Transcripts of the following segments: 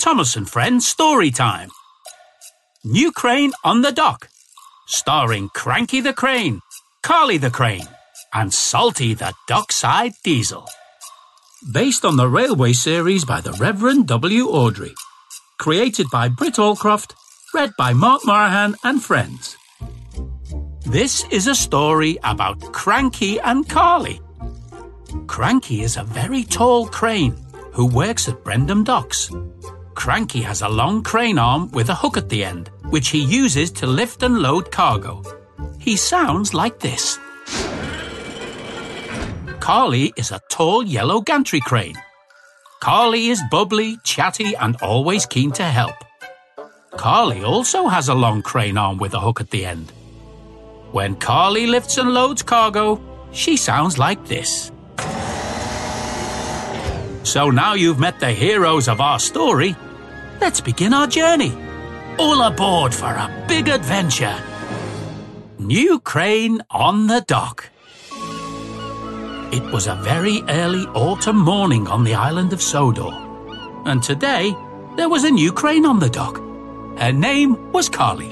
Thomas and Friends story time. New Crane on the Dock, starring Cranky the Crane, Carly the Crane, and Salty the Dockside Diesel. Based on the railway series by the Reverend W. Awdry. Created by Britt Allcroft, read by Mark Moraghan and friends. This is a story about Cranky and Carly. Cranky is a very tall crane who works at Brendam Docks. Cranky has a long crane arm with a hook at the end, which he uses to lift and load cargo. He sounds like this. Carly is a tall yellow gantry crane. Carly is bubbly, chatty, and always keen to help. Carly also has a long crane arm with a hook at the end. When Carly lifts and loads cargo, she sounds like this. So now you've met the heroes of our story, let's begin our journey. All aboard for a big adventure. New crane on the dock. It was a very early autumn morning on the island of Sodor. And today, there was a new crane on the dock. Her name was Carly.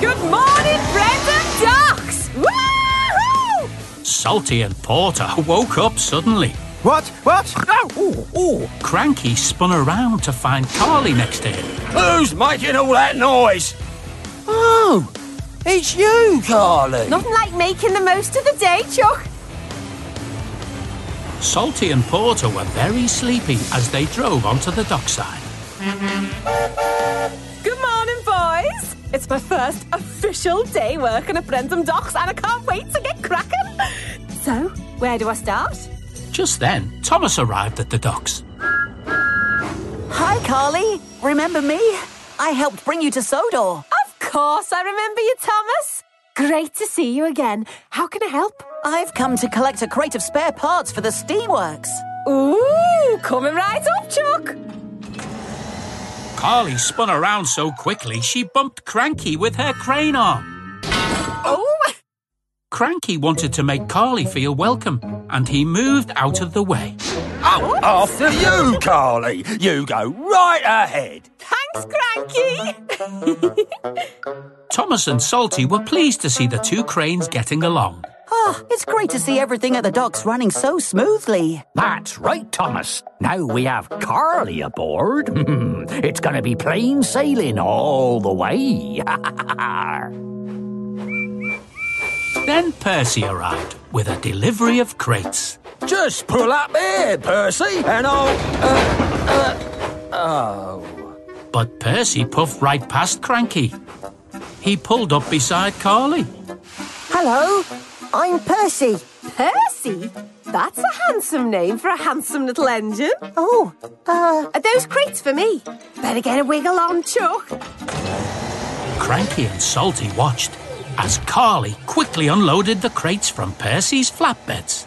Good morning, Brendam Docks! Woohoo! Salty and Porter woke up suddenly. What? What? Oh, ooh, ooh. Cranky spun around to find Carly next to him. Who's making all that noise? Oh, it's you, Carly. Nothing like making the most of the day, Chuck. Salty and Porter were very sleepy as they drove onto the dockside. Good morning, boys. It's my first official day working at Brendam Docks, and I can't wait to get cracking. So, where do I start? Just then, Thomas arrived at the docks. Hi, Carly. Remember me? I helped bring you to Sodor. Of course, I remember you, Thomas. Great to see you again. How can I help? I've come to collect a crate of spare parts for the steamworks. Ooh, coming right up, Chuck. Carly spun around so quickly she bumped Cranky with her crane arm. Oh, Cranky wanted to make Carly feel welcome, and he moved out of the way. Oh, after you, Carly. You go right ahead. thanks, Cranky. Thomas and Salty were pleased to see the two cranes getting along. Ah, it's great to see everything at the docks running so smoothly. That's right, Thomas. Now we have Carly aboard. it's going to be plain sailing all the way. Then Percy arrived with a delivery of crates. Just pull up here, Percy, and I'll. Uh, uh, oh. But Percy puffed right past Cranky. He pulled up beside Carly. Hello, I'm Percy. Percy? That's a handsome name for a handsome little engine. Oh, uh, Are those crates for me? Better get a wiggle on, Chuck. Cranky and Salty watched as Carly quickly unloaded the crates from Percy's flatbeds.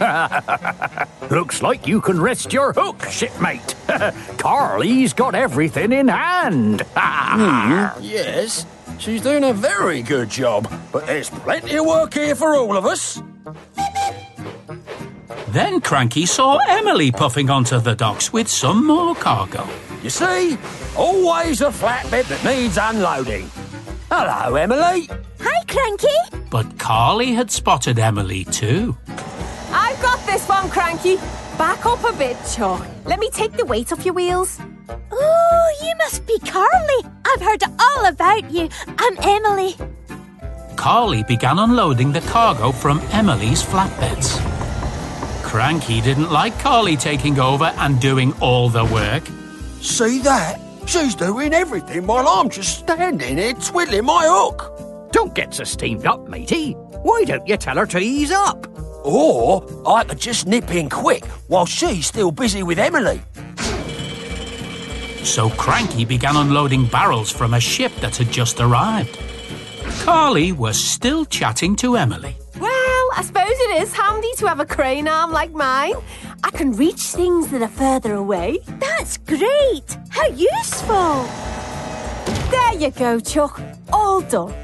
Looks like you can rest your hook, shipmate. Carly's got everything in hand. Hmm, yes, she's doing a very good job, but there's plenty of work here for all of us. Then Cranky saw Emily puffing onto the docks with some more cargo. You see, always a flatbed that needs unloading. Hello, Emily. Hi, Cranky. But Carly had spotted Emily too. I've got this one, Cranky. Back up a bit, Chuck. Let me take the weight off your wheels. Oh, you must be Carly. I've heard all about you. I'm Emily. Carly began unloading the cargo from Emily's flatbeds. Cranky didn't like Carly taking over and doing all the work. See that? She's doing everything while I'm just standing here twiddling my hook. Don't get so steamed up, matey. Why don't you tell her to ease up? Or I could just nip in quick while she's still busy with Emily. So Cranky began unloading barrels from a ship that had just arrived. Carly was still chatting to Emily. Well, I suppose it is handy to have a crane arm like mine. I can reach things that are further away. That's great. How useful. There you go, Chuck. All done.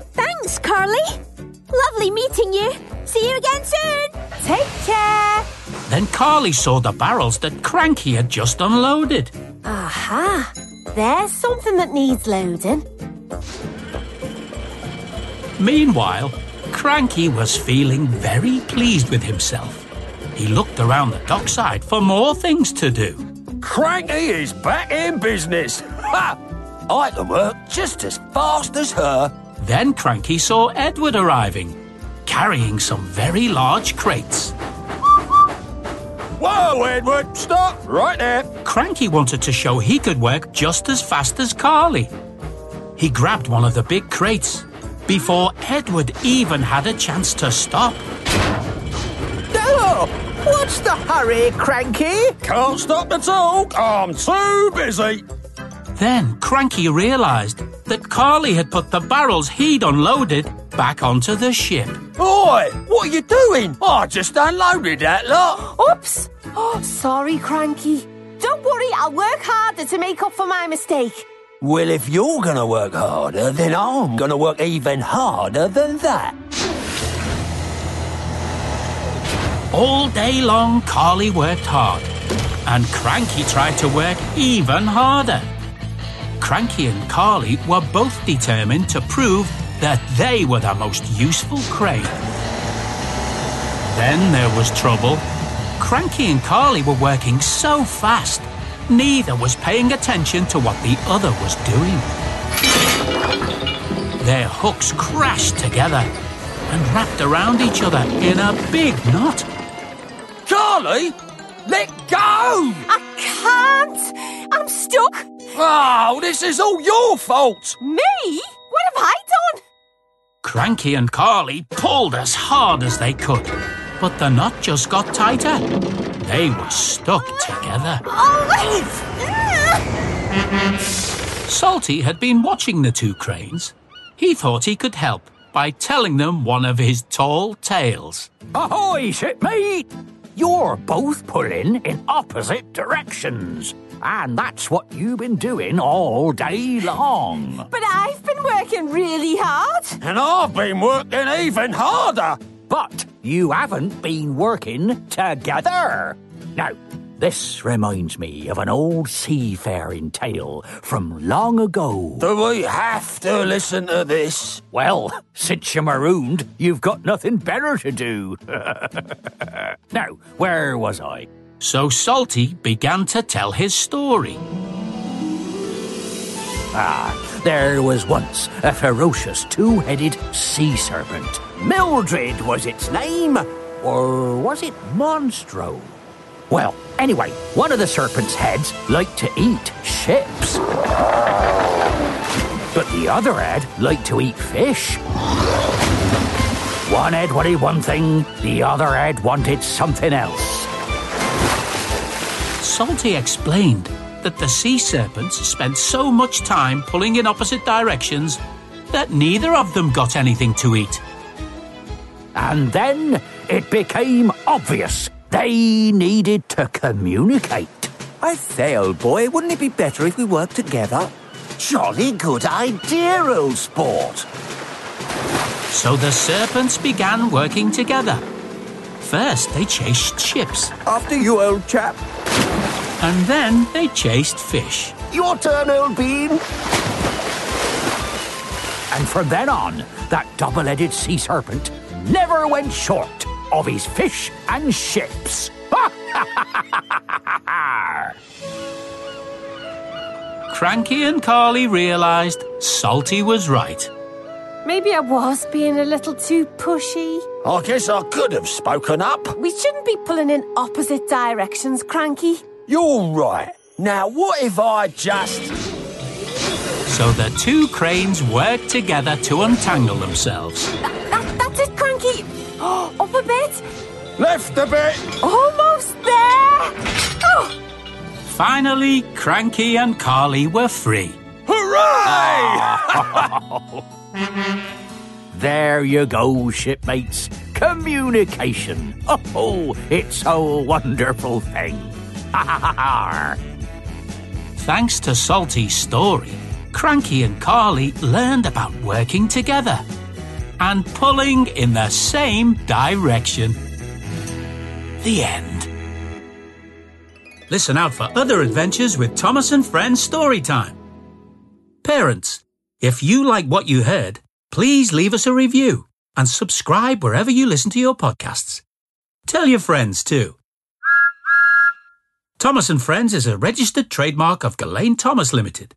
Thanks, Carly. Lovely meeting you. See you again soon. Take care. Then Carly saw the barrels that Cranky had just unloaded. Aha! There's something that needs loading. Meanwhile, Cranky was feeling very pleased with himself. He looked around the dockside for more things to do. Cranky is back in business. Ha! I can work just as fast as her. Then Cranky saw Edward arriving, carrying some very large crates. Whoa, Edward, stop right there. Cranky wanted to show he could work just as fast as Carly. He grabbed one of the big crates before Edward even had a chance to stop. Oh, what's the hurry, Cranky? Can't stop the talk. I'm too busy. Then Cranky realized that Carly had put the barrels he'd unloaded back onto the ship. Oi, what are you doing? I just unloaded that lot. Oops! Oh, sorry, Cranky. Don't worry, I'll work harder to make up for my mistake. Well, if you're gonna work harder, then I'm gonna work even harder than that. All day long, Carly worked hard, and Cranky tried to work even harder. Cranky and Carly were both determined to prove that they were the most useful crane. Then there was trouble. Cranky and Carly were working so fast, neither was paying attention to what the other was doing. Their hooks crashed together and wrapped around each other in a big knot. Carly, let go. I can't! I'm stuck! Oh, this is all your fault. Me? What have I done? Cranky and Carly pulled as hard as they could, but the knot just got tighter. They were stuck together. Oh, ah. Salty had been watching the two cranes. He thought he could help by telling them one of his tall tales. Ahoy, shipmate! You're both pulling in opposite directions. And that's what you've been doing all day long. But I've been working really hard. And I've been working even harder. But you haven't been working together. Now, this reminds me of an old seafaring tale from long ago. Do we have to listen to this? Well, since you're marooned, you've got nothing better to do. now, where was I? So Salty began to tell his story. Ah, there was once a ferocious two-headed sea serpent. Mildred was its name, or was it Monstro? Well, anyway, one of the serpent's heads liked to eat ships. But the other head liked to eat fish. One head wanted one thing, the other head wanted something else. Salty explained that the sea serpents spent so much time pulling in opposite directions that neither of them got anything to eat. And then it became obvious they needed to communicate. I say, old boy, wouldn't it be better if we worked together? Jolly good idea, old sport. So the serpents began working together. First, they chased ships, After you, old chap. And then they chased fish. Your turn, old bean. And from then on, that double headed sea serpent never went short of his fish and ships. Cranky and Carly realized Salty was right. Maybe I was being a little too pushy. I guess I could have spoken up. We shouldn't be pulling in opposite directions, Cranky. You're right. Now, what if I just. So the two cranes work together to untangle themselves. That, that's it, Cranky. Up a bit. left a bit? Almost there. Oh, Finally, Cranky and Carly were free. Hooray! there you go, shipmates. Communication. Oh, it's a wonderful thing. Thanks to Salty's story, Cranky and Carly learned about working together and pulling in the same direction. The end. Listen out for other adventures with Thomas and Friends Storytime. Parents, if you like what you heard, please leave us a review and subscribe wherever you listen to your podcasts. Tell your friends too. Thomas & Friends is a registered trademark of Gullane Thomas Limited.